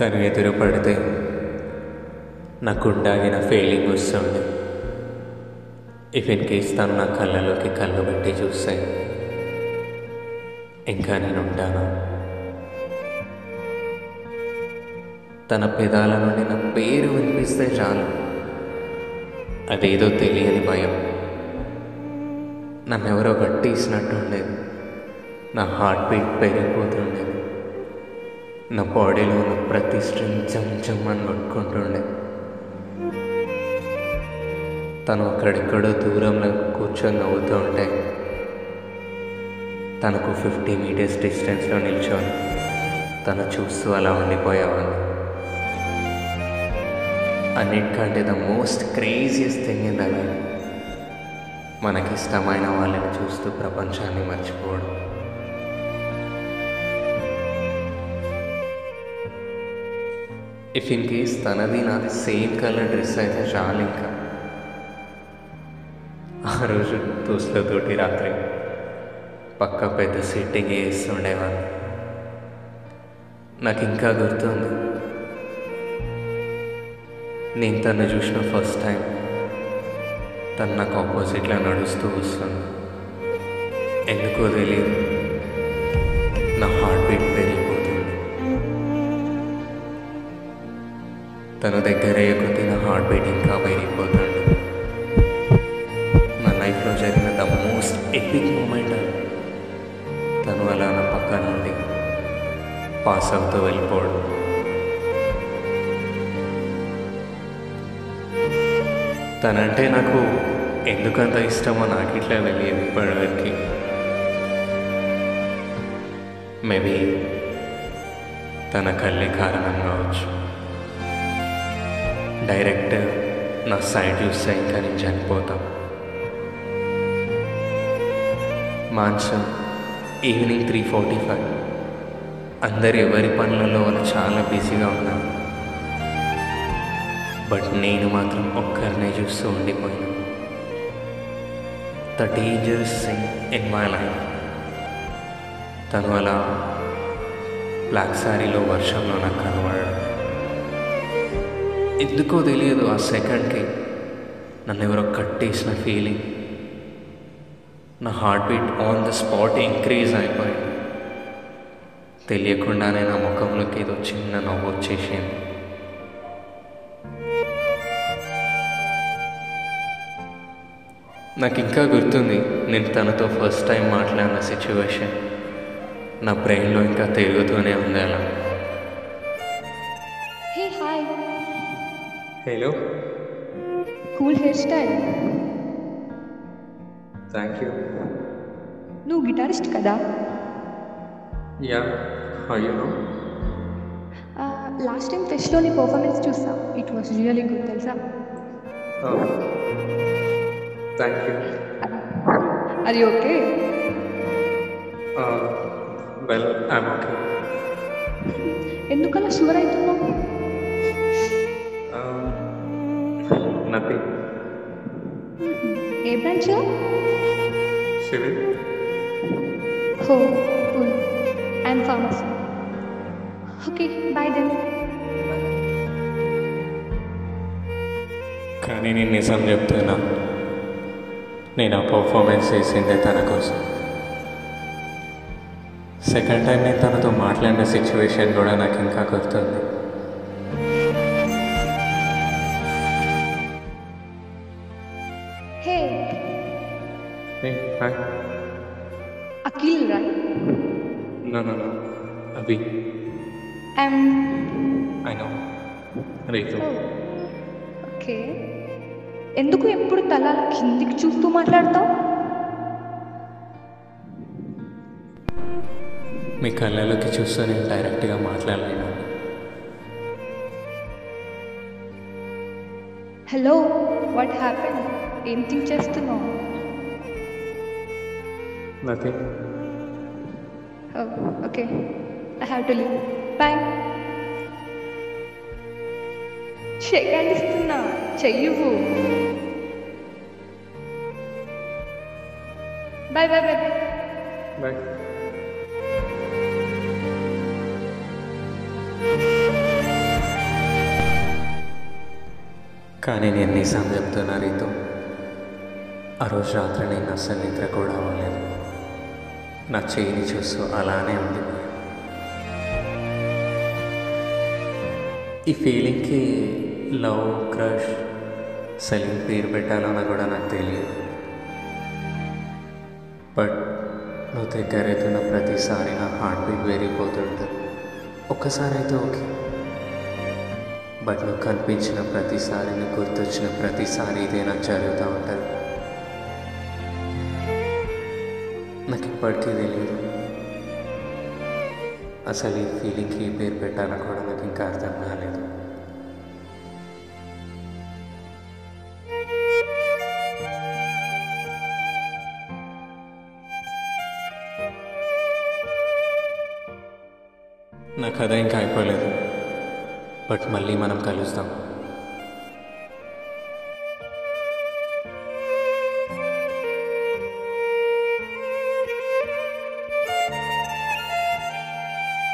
తను ఎదురు పడితే నాకుండాగిన ఫీలింగ్ వస్తుంది. ఇఫ్ ఇన్ కేస్ తను నా కళ్ళలోకి కళ్ళు పెట్టి చూస్తే ఇంకా నేను ఉంటాను తన పెదాల నుండి నా పేరు వినిపిస్తే చాలు. అదేదో తెలియని భయం. నన్నెవరో గట్టేసినట్టు ఉండేది నా హార్ట్ బీట్ పెరిగిపోతుండేది. నా బాడీలో ఉన్న ప్రతి స్ట్రింగ్ చమ్ చమ్ అని కొట్టుకుంటుండే. తను అక్కడెక్కడో దూరంలో కూర్చొని నవ్వుతూ ఉంటే తనకు ఫిఫ్టీ మీటర్స్ డిస్టెన్స్లో నిల్చొని తను చూస్తూ అలా ఉండిపోయేవాడిని. అన్నిటికంటే the most craziest thing in the life మనకిష్టమైన వాళ్ళని చూస్తూ ప్రపంచాన్ని మర్చిపోవడం. ఇఫ్ ఇన్ కేస్ తనది నాది సేమ్ కలర్ డ్రెస్ అయితే చాలు ఇంకా ఆ రోజు దోస్తులతోటి రాత్రి పక్క పెద్ద సిట్టింగ్ వేస్తుండేవాడు నాకు ఇంకా గుర్తుంది నేను తను చూసిన ఫస్ట్ టైం తను నాకు ఆపోజిట్లో నడుస్తూ వస్తుంది ఎందుకో తెలియదు నా హార్ట్ బీట్ తన దగ్గర అయ్యే కొద్దీ నా హార్ట్ బీట్ ఇంకా నా లైఫ్లో జరిగిన ద మోస్ట్ ఎపిక్ మూమెంట్ తను అలా నా పక్క నుండి పాస్ అవుతూ వెళ్ళిపోవడం తనంటే నాకు ఎందుకంత ఇష్టమో నాకు ఇట్లా తెలియదు ఇప్పటివరకు. మేబీ తన కళ్ళే కారణం కావచ్చు. డైరెక్ట్ నా సైడ్ చూస్తే ఇంకా చనిపోతాం. మాన్సం ఈవినింగ్ త్రీ ఫార్టీ ఫైవ్ అందరు ఎవరి పనులలో వాళ్ళు చాలా బిజీగా ఉన్నారు. బట్ నేను మాత్రం ఒక్కరినే చూస్తూ ఉండిపోయాను. The dangerous thing in my life తను అలా బ్లాక్ సారీలో వర్షంలో నాకు కనబడడం ఎందుకో తెలియదు ఆ సెకండ్కి. నన్ను ఎవరో కట్టేసిన ఫీలింగ్ నా heart beat on the spot increase అయిపోయింది. తెలియకుండానే నా ముఖంలోకి ఏదో చిన్న నవ్వు వచ్చేసింది. నాకు ఇంకా గుర్తుంది నేను తనతో ఫస్ట్ టైం మాట్లాడిన సిచ్యువేషన్ నా బ్రెయిన్లో ఇంకా తిరుగుతూనే ఉంది అలా hi hello cool hair style thank you నువ్వు గిటారిస్ట్ కదా? Yeah how you know last time ఫెస్ట్లో నీ పర్ఫార్మెన్స్ చూసా. ఇట్ వాస్ రియలీ గుడ్ తెలుసా? థ్యాంక్ యూ అది ఓకే వెల్ ఐమ్ ఓకే ఎందుకలా షుగర్ అవుతున్నావు? Nothing A branch civil. Oh cool I'm pharmacy. Okay bye then కానీ నేను నిజం చెప్తున్నా. నేను ఆ పర్ఫార్మెన్స్ చేసిందే తన కోసం. సెకండ్ టైం నేను తనతో మాట్లాడిన సిచ్యువేషన్ కూడా నాకు ఇంకా గుర్తుంది. నో నో నో అభి ఐఎమ్ ఐ నో రైతు ఓకే ఎందుకు ఎప్పుడు తల కిందికి చూస్తూ మాట్లాడతావు? మీ కళ్ళలోకి చూస్తూ నేను డైరెక్ట్గా మాట్లాడలేను. హలో వాట్ హ్యాపెన్ ఏం థింక్ చేస్తున్నావు? Nothing okay I have to leave bye shake చెయ్యువు. Bye bye bye bye కానీ నేను నిజాం చెప్తున్న రీతో. ఆ రోజు రాత్రి నేను అస్సలు నిద్ర కూడా అవ్వలేదు. నా చేయిని చూస్తూ అలానే ఉంది. ఈ ఫీలింగ్కి లవ్ క్రష్ సెలింగ్ పేరు పెట్టాలన్నా కూడా నాకు తెలియదు. బట్ నువ్వు దగ్గరైతున్న ప్రతిసారి నా హార్ట్ బీట్ వేరిపోతుంటుంది ఒక్కసారి అయితే ఓకే. బట్ నువ్వు కనిపించిన ప్రతిసారి నువ్వు గుర్తొచ్చిన ప్రతిసారి ఇదే నాకు జరుగుతూ ఉంటుంది. నాకు ఇప్పటికీ తెలియదు అసలు ఈ ఫీలింగ్కి పేరు పెట్టాలని కూడా నాకు ఇంకా అర్థం కాలేదు. నా కథ ఇంకా అయిపోలేదు. బట్ మళ్ళీ మనం కలుస్తాం.